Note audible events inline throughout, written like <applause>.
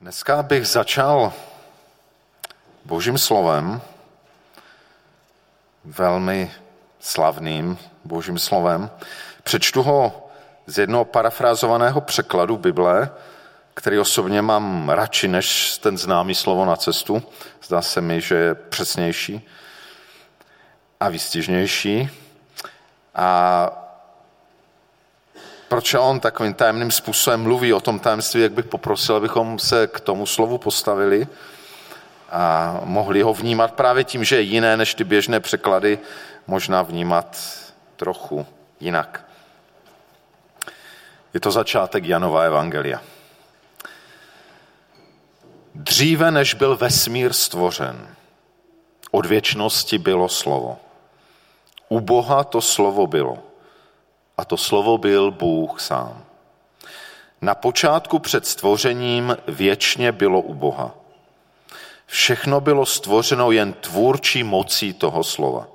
Dneska bych začal božím slovem, velmi slavným božím slovem. Přečtu ho z jednoho parafrázovaného překladu Bible, který osobně mám radši než ten známý slovo na cestu. Zdá se mi, že je přesnější a výstižnější. A proč on takovým tajemným způsobem mluví o tom tajemství, jak bych poprosil, abychom se k tomu slovu postavili a mohli ho vnímat právě tím, že je jiné než ty běžné překlady, možná vnímat trochu jinak. Je to začátek Janova Evangelia. Dříve, než byl vesmír stvořen, od věčnosti bylo slovo. U Boha to slovo bylo. A to slovo byl Bůh sám. Na počátku před stvořením věčně bylo u Boha. Všechno bylo stvořeno jen tvůrčí mocí toho slova.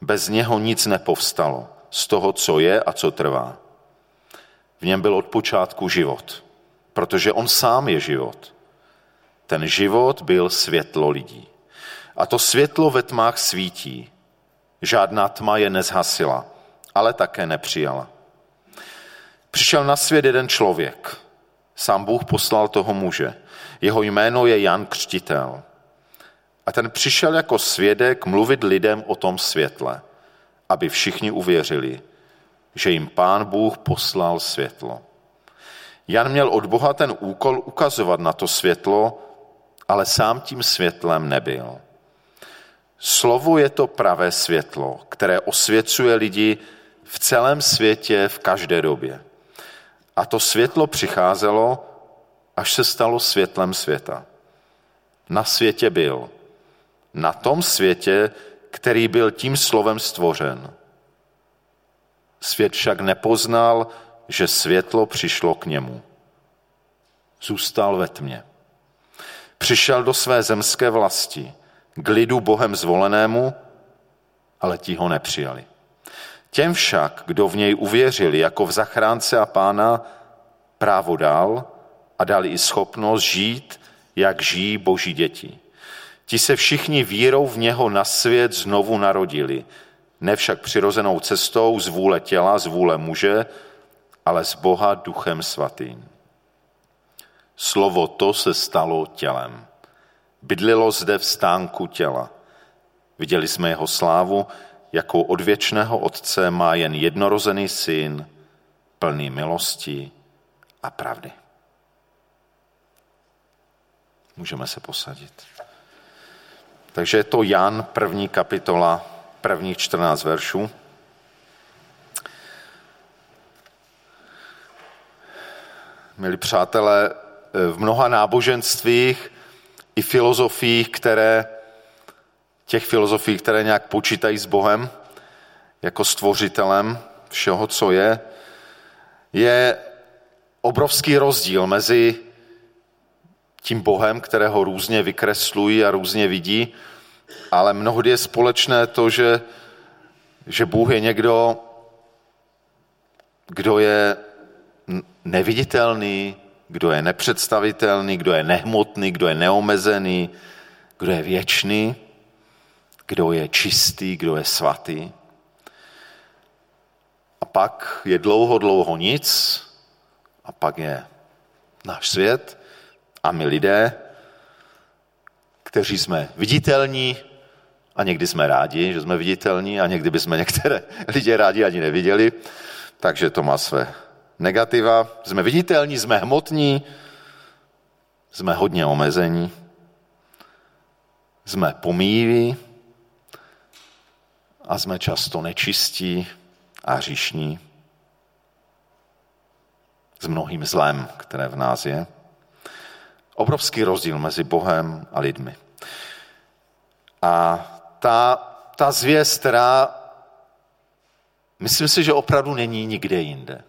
Bez něho nic nepovstalo z toho, co je a co trvá. V něm byl od počátku život, protože on sám je život. Ten život byl světlo lidí. A to světlo ve tmách svítí. Žádná tma je nezhasila ale také nepřijala. Přišel na svět jeden člověk. Sám Bůh poslal toho muže. Jeho jméno je Jan Křtitel. A ten přišel jako svědek mluvit lidem o tom světle, aby všichni uvěřili, že jim pán Bůh poslal světlo. Jan měl od Boha ten úkol ukazovat na to světlo, ale sám tím světlem nebyl. Slovo je to pravé světlo, které osvěcuje lidi v celém světě v každé době. A to světlo přicházelo, až se stalo světlem světa. Na světě byl. Na tom světě, který byl tím slovem stvořen. Svět však nepoznal, že světlo přišlo k němu. Zůstal ve tmě. Přišel do své zemské vlasti, k lidu Bohem zvolenému, ale ti ho nepřijali. Těm však, kdo v něj uvěřili jako v zachránce a pána, právo dal a dali i schopnost žít, jak žijí boží děti. Ti se všichni vírou v něho na svět znovu narodili, ne však přirozenou cestou z vůle těla, z vůle muže, ale z Boha duchem svatým. Slovo to se stalo tělem. Bydlilo zde v stánku těla. Viděli jsme jeho slávu, jakou od věčného Otce má jen jednorozený syn, plný milosti a pravdy. Můžeme se posadit. Takže je to Jan, první kapitola, prvních 14 veršů. Milí přátelé, v mnoha náboženstvích i filozofiích, které těch filozofií, které nějak počítají s Bohem jako stvořitelem všeho, co je, je obrovský rozdíl mezi tím Bohem, kterého různě vykreslují a různě vidí, ale mnohdy je společné to, že, že Bůh je někdo, kdo je neviditelný, kdo je nepředstavitelný, kdo je nehmotný, kdo je neomezený, kdo je věčný kdo je čistý, kdo je svatý. A pak je dlouho, dlouho nic, a pak je náš svět a my lidé, kteří jsme viditelní a někdy jsme rádi, že jsme viditelní a někdy bychom některé <laughs> lidi rádi ani neviděli, takže to má své negativa. Jsme viditelní, jsme hmotní, jsme hodně omezení, jsme pomíjiví, a jsme často nečistí a hříšní s mnohým zlem, které v nás je. Obrovský rozdíl mezi Bohem a lidmi. A ta, ta zvěst, která myslím si, že opravdu není nikde jinde.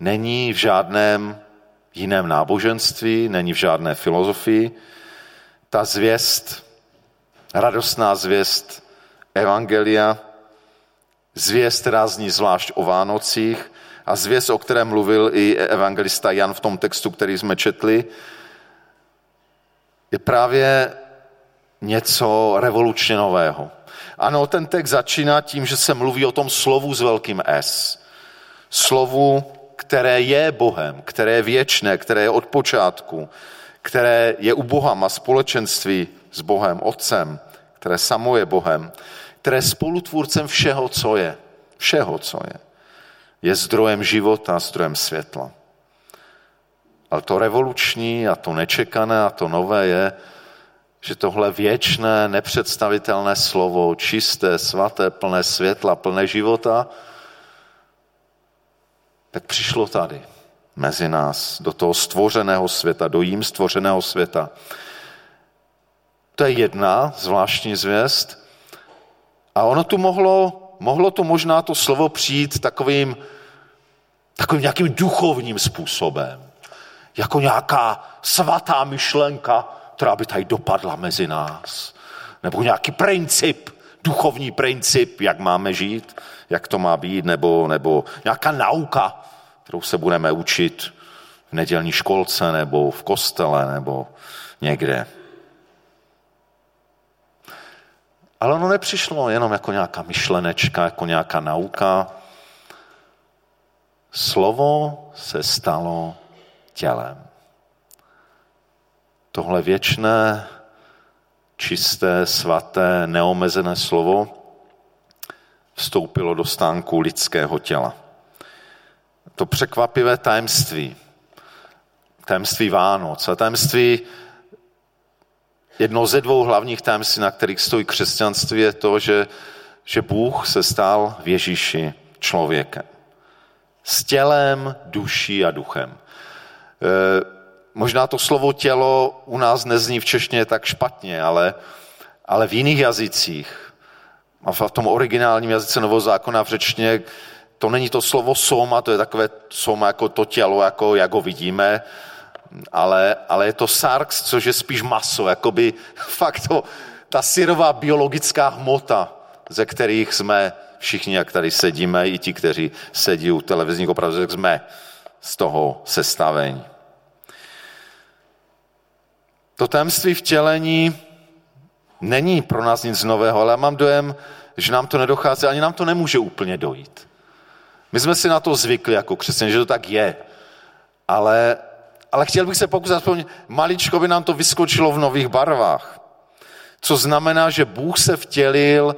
Není v žádném jiném náboženství, není v žádné filozofii. Ta zvěst, radostná zvěst Evangelia, zvěst, která zní zvlášť o Vánocích a zvěst, o které mluvil i evangelista Jan v tom textu, který jsme četli, je právě něco revolučně nového. Ano, ten text začíná tím, že se mluví o tom slovu s velkým S. Slovu, které je Bohem, které je věčné, které je od počátku, které je u Boha, má společenství s Bohem, Otcem, které samo je Bohem, které je spolutvůrcem všeho, co je. Všeho, co je. Je zdrojem života, zdrojem světla. Ale to revoluční a to nečekané a to nové je, že tohle věčné, nepředstavitelné slovo, čisté, svaté, plné světla, plné života, tak přišlo tady mezi nás, do toho stvořeného světa, do jím stvořeného světa. To je jedna zvláštní zvěst. A ono tu mohlo, mohlo tu možná to slovo přijít takovým, takovým nějakým duchovním způsobem. Jako nějaká svatá myšlenka, která by tady dopadla mezi nás. Nebo nějaký princip, duchovní princip, jak máme žít, jak to má být, nebo, nebo nějaká nauka, kterou se budeme učit v nedělní školce, nebo v kostele, nebo někde. Ale ono nepřišlo jenom jako nějaká myšlenečka, jako nějaká nauka. Slovo se stalo tělem tohle věčné, čisté, svaté, neomezené slovo vstoupilo do stánku lidského těla. To překvapivé tajemství, tajemství Vánoc a tajemství, jedno ze dvou hlavních tajemství, na kterých stojí křesťanství, je to, že, že Bůh se stal v Ježíši člověkem. S tělem, duší a duchem. E, možná to slovo tělo u nás nezní v češtině tak špatně, ale, ale v jiných jazycích, a v tom originálním jazyce Nového zákona v řečtině, to není to slovo soma, to je takové soma jako to tělo, jako jak ho vidíme, ale, ale je to sarx, což je spíš maso, jakoby <laughs> fakt to, ta syrová biologická hmota, ze kterých jsme všichni, jak tady sedíme, i ti, kteří sedí u televizních obrazovek, jsme z toho sestavení. To tajemství vtělení není pro nás nic nového, ale já mám dojem, že nám to nedochází, ani nám to nemůže úplně dojít. My jsme si na to zvykli jako křesťané, že to tak je. Ale, ale chtěl bych se pokusit aspoň maličko by nám to vyskočilo v nových barvách. Co znamená, že Bůh se vtělil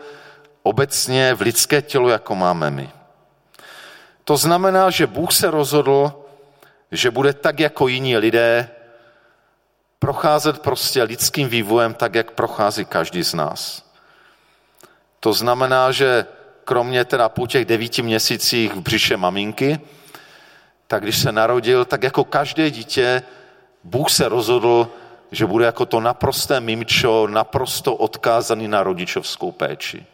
obecně v lidské tělo, jako máme my. To znamená, že Bůh se rozhodl, že bude tak jako jiní lidé procházet prostě lidským vývojem tak, jak prochází každý z nás. To znamená, že kromě teda po těch devíti měsících v břiše maminky, tak když se narodil, tak jako každé dítě, Bůh se rozhodl, že bude jako to naprosté mimčo, naprosto odkázaný na rodičovskou péči.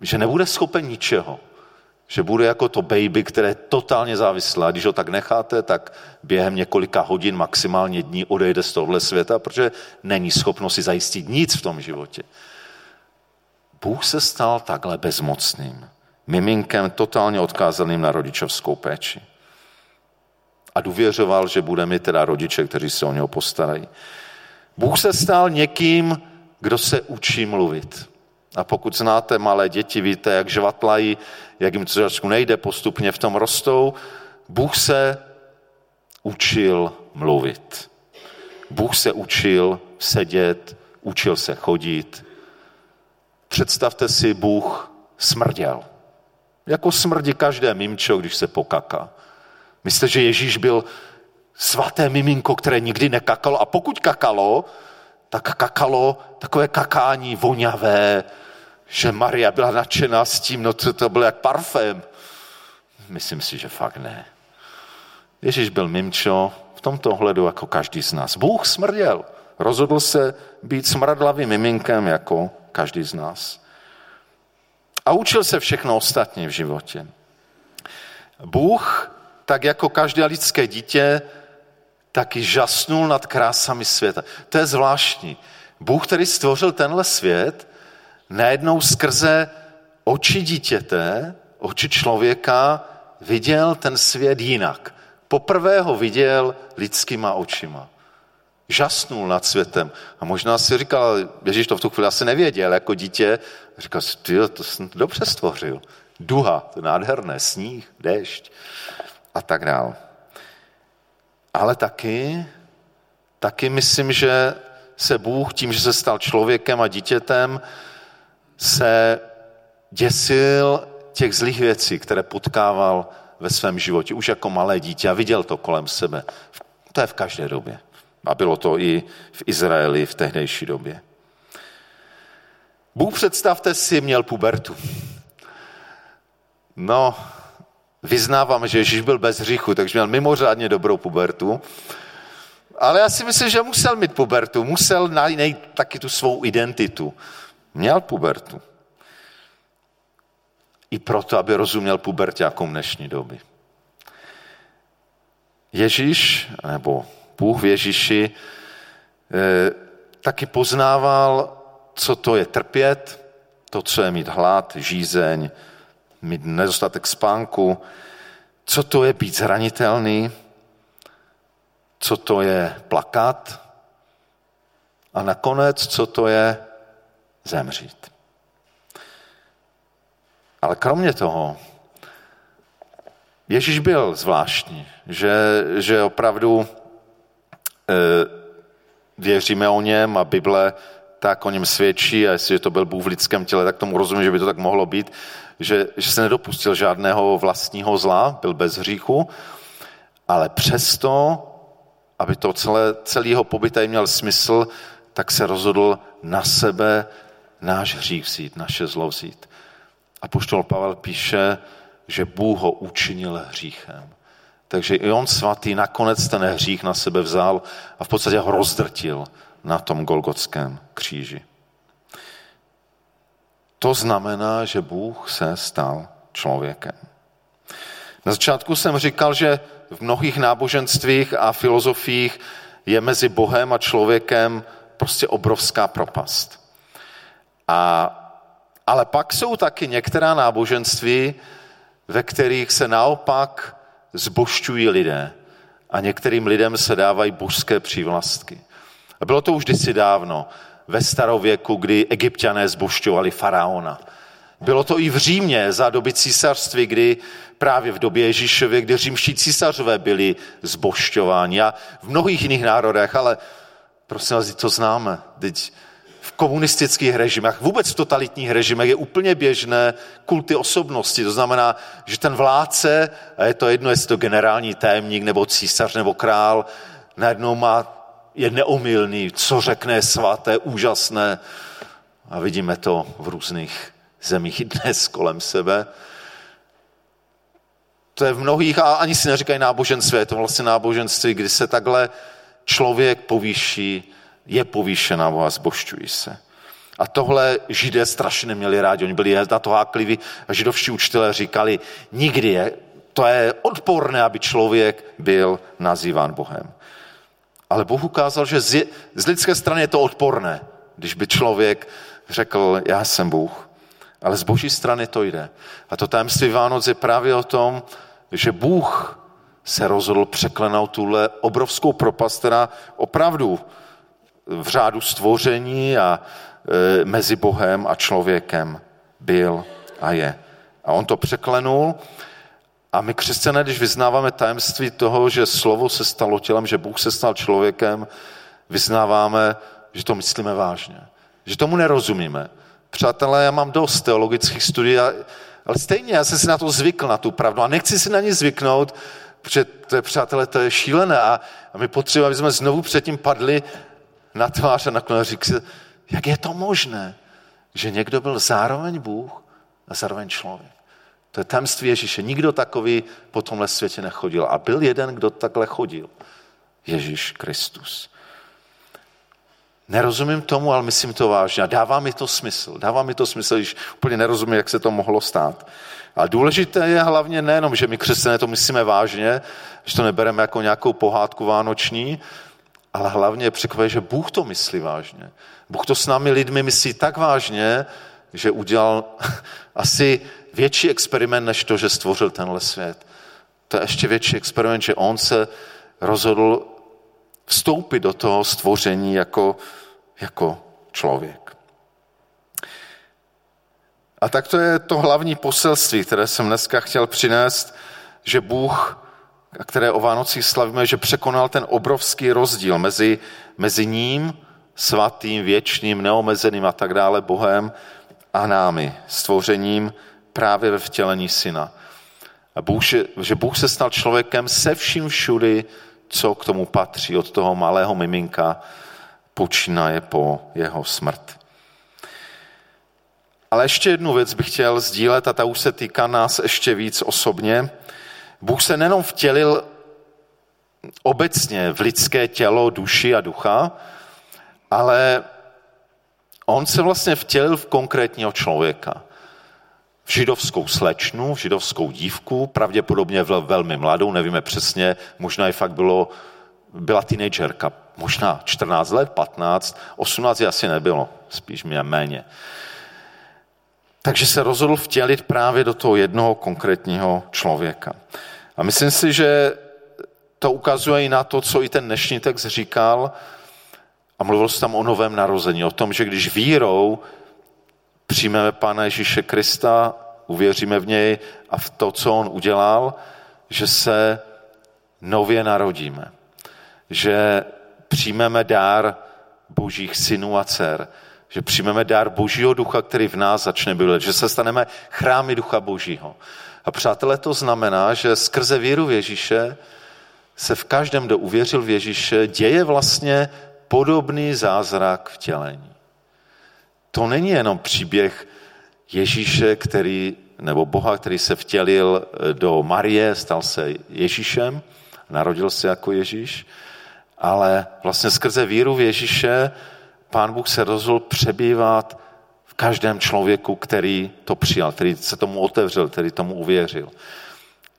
Že nebude schopen ničeho že bude jako to baby, které je totálně závislé. Když ho tak necháte, tak během několika hodin, maximálně dní odejde z tohle světa, protože není schopno si zajistit nic v tom životě. Bůh se stal takhle bezmocným, miminkem totálně odkázaným na rodičovskou péči. A důvěřoval, že bude mít teda rodiče, kteří se o něho postarají. Bůh se stal někým, kdo se učí mluvit. A pokud znáte malé děti, víte, jak žvatlají, jak jim trošku nejde, postupně v tom rostou. Bůh se učil mluvit. Bůh se učil sedět, učil se chodit. Představte si, Bůh smrděl. Jako smrdí každé mimčo, když se pokaká. Myslíte, že Ježíš byl svaté miminko, které nikdy nekakalo a pokud kakalo, tak kakalo takové kakání voňavé, že Maria byla nadšená s tím, no to, to bylo jak parfém. Myslím si, že fakt ne. Ježíš byl mimčo v tomto ohledu jako každý z nás. Bůh smrděl. Rozhodl se být smradlavým miminkem jako každý z nás. A učil se všechno ostatní v životě. Bůh, tak jako každé lidské dítě, taky žasnul nad krásami světa. To je zvláštní. Bůh, který stvořil tenhle svět, najednou skrze oči dítěte, oči člověka, viděl ten svět jinak. Poprvé ho viděl lidskýma očima. Žasnul nad světem. A možná si říkal, Ježíš to v tu chvíli asi nevěděl, jako dítě. Říkal si, ty to jsem dobře stvořil. Duha, to je nádherné, sníh, déšť a tak dál. Ale taky, taky myslím, že se Bůh tím, že se stal člověkem a dítětem, se děsil těch zlých věcí, které potkával ve svém životě, už jako malé dítě a viděl to kolem sebe. To je v každé době. A bylo to i v Izraeli v tehdejší době. Bůh, představte si, měl pubertu. No, vyznávám, že Ježíš byl bez hříchu, takže měl mimořádně dobrou pubertu. Ale já si myslím, že musel mít pubertu, musel najít taky tu svou identitu. Měl pubertu. I proto, aby rozuměl pubertákům dnešní doby. Ježíš, nebo Bůh v Ježíši, eh, taky poznával, co to je trpět, to, co je mít hlad, žízeň, mít nedostatek spánku, co to je být zranitelný, co to je plakat a nakonec, co to je zemřít. Ale kromě toho, Ježíš byl zvláštní, že, že opravdu věříme o něm a Bible tak o něm svědčí a jestliže to byl Bůh v lidském těle, tak tomu rozumím, že by to tak mohlo být, že, že se nedopustil žádného vlastního zla, byl bez hříchu, ale přesto, aby to celé, celý jeho pobyt měl smysl, tak se rozhodl na sebe náš hřích vzít, naše zlo vzít. A poštol Pavel píše, že Bůh ho učinil hříchem. Takže i on svatý nakonec ten hřích na sebe vzal a v podstatě ho rozdrtil na tom Golgotském kříži. To znamená, že Bůh se stal člověkem. Na začátku jsem říkal, že v mnohých náboženstvích a filozofiích je mezi Bohem a člověkem prostě obrovská propast. A, ale pak jsou taky některá náboženství, ve kterých se naopak zbošťují lidé a některým lidem se dávají božské přívlastky. A bylo to už kdysi dávno, ve starověku, kdy egyptiané zbošťovali faraona. Bylo to i v Římě za doby císařství, kdy právě v době Ježíšově, kdy římští císařové byli zbošťováni a v mnohých jiných národech, ale prosím vás, to známe. Teď v komunistických režimech, vůbec v totalitních režimech je úplně běžné kulty osobnosti. To znamená, že ten vládce, a je to jedno, jestli to generální tajemník, nebo císař, nebo král, najednou má, je neomylný, co řekne svaté, úžasné. A vidíme to v různých zemích dnes kolem sebe. To je v mnohých, a ani si neříkají náboženství, je to vlastně náboženství, kdy se takhle člověk povýší je povýšená a zbošťují se. A tohle židé strašně neměli rádi, oni byli na to hákliví a židovští učitelé říkali, nikdy je, to je odporné, aby člověk byl nazýván Bohem. Ale Bůh ukázal, že z, z lidské strany je to odporné, když by člověk řekl, já jsem Bůh. Ale z boží strany to jde. A to tajemství Vánoc je právě o tom, že Bůh se rozhodl překlenout tuhle obrovskou propast, která opravdu v řádu stvoření a e, mezi Bohem a člověkem byl a je. A on to překlenul a my křesťané, když vyznáváme tajemství toho, že slovo se stalo tělem, že Bůh se stal člověkem, vyznáváme, že to myslíme vážně. Že tomu nerozumíme. Přátelé, já mám dost teologických studií, ale stejně já jsem si na to zvykl, na tu pravdu. A nechci si na ní zvyknout, protože to je, přátelé, to je šílené. A, a my potřebujeme, aby jsme znovu předtím padli na tvář a nakonec říct, jak je to možné, že někdo byl zároveň Bůh a zároveň člověk. To je tajemství Ježíše. Nikdo takový po tomhle světě nechodil. A byl jeden, kdo takhle chodil. Ježíš Kristus. Nerozumím tomu, ale myslím to vážně. A dává mi to smysl. Dává mi to smysl, když úplně nerozumím, jak se to mohlo stát. Ale důležité je hlavně nejenom, že my křesťané to myslíme vážně, že to nebereme jako nějakou pohádku vánoční, ale hlavně je překvapivé, že Bůh to myslí vážně. Bůh to s námi lidmi myslí tak vážně, že udělal <laughs> asi větší experiment, než to, že stvořil tenhle svět. To je ještě větší experiment, že on se rozhodl vstoupit do toho stvoření jako, jako člověk. A tak to je to hlavní poselství, které jsem dneska chtěl přinést, že Bůh, které o Vánocích slavíme, že překonal ten obrovský rozdíl mezi, mezi ním, svatým, věčným, neomezeným a tak dále Bohem a námi, stvořením právě ve vtělení syna. A Bůh, že Bůh se stal člověkem se vším všudy, co k tomu patří, od toho malého miminka počínaje po jeho smrt. Ale ještě jednu věc bych chtěl sdílet a ta už se týká nás ještě víc osobně. Bůh se nenom vtělil obecně v lidské tělo, duši a ducha, ale on se vlastně vtělil v konkrétního člověka. V židovskou slečnu, v židovskou dívku, pravděpodobně velmi mladou, nevíme přesně, možná i fakt bylo, byla teenagerka, možná 14 let, 15, 18 asi nebylo, spíš mě méně. Takže se rozhodl vtělit právě do toho jednoho konkrétního člověka. A myslím si, že to ukazuje i na to, co i ten dnešní text říkal, a mluvil se tam o novém narození, o tom, že když vírou přijmeme Pána Ježíše Krista, uvěříme v něj a v to, co on udělal, že se nově narodíme. Že přijmeme dár božích synů a dcer, že přijmeme dár Božího ducha, který v nás začne bydlet, že se staneme chrámy ducha Božího. A přátelé, to znamená, že skrze víru v Ježíše se v každém, kdo uvěřil v Ježíše, děje vlastně podobný zázrak vtělení. To není jenom příběh Ježíše, který, nebo Boha, který se vtělil do Marie, stal se Ježíšem, narodil se jako Ježíš, ale vlastně skrze víru v Ježíše Pán Bůh se rozhodl přebývat v každém člověku, který to přijal, který se tomu otevřel, který tomu uvěřil.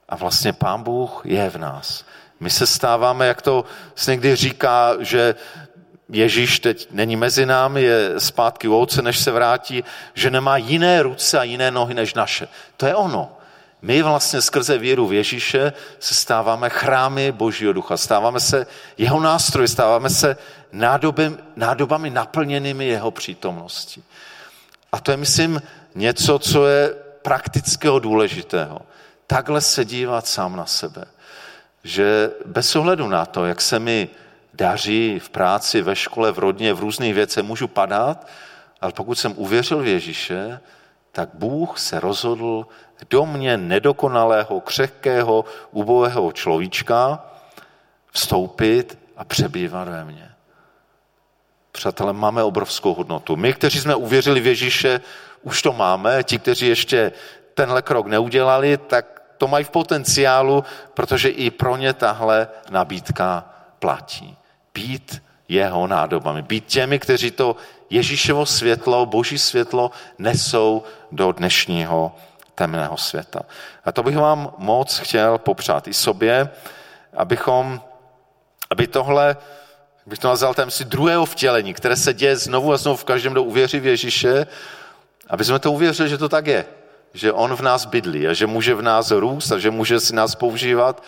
A vlastně Pán Bůh je v nás. My se stáváme, jak to se někdy říká, že Ježíš teď není mezi námi, je zpátky u ouce, než se vrátí, že nemá jiné ruce a jiné nohy než naše. To je ono. My vlastně skrze víru v Ježíše se stáváme chrámy Božího ducha, stáváme se jeho nástroji, stáváme se nádoby, nádobami naplněnými jeho přítomností. A to je, myslím, něco, co je praktického důležitého. Takhle se dívat sám na sebe. Že bez ohledu na to, jak se mi daří v práci, ve škole, v rodině, v různých věcech, můžu padat, ale pokud jsem uvěřil v Ježíše, tak Bůh se rozhodl do mě nedokonalého, křehkého, ubohého človíčka vstoupit a přebývat ve mně. Přátelé, máme obrovskou hodnotu. My, kteří jsme uvěřili v Ježíše, už to máme. Ti, kteří ještě tenhle krok neudělali, tak to mají v potenciálu, protože i pro ně tahle nabídka platí. Být jeho nádobami. Být těmi, kteří to Ježíšovo světlo, boží světlo nesou do dnešního temného světa. A to bych vám moc chtěl popřát i sobě, abychom, aby tohle, bych to nazval si druhého vtělení, které se děje znovu a znovu v každém, kdo uvěří v Ježíše, aby jsme to uvěřili, že to tak je. Že on v nás bydlí a že může v nás růst a že může si nás používat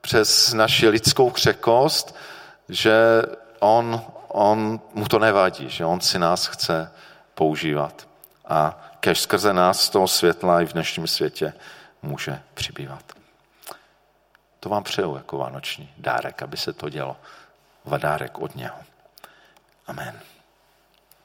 přes naši lidskou křekost, že on, on mu to nevadí, že on si nás chce používat. A kež skrze nás z toho světla i v dnešním světě může přibývat. To vám přeju jako vánoční dárek, aby se to dělo. Dárek od něho. Amen.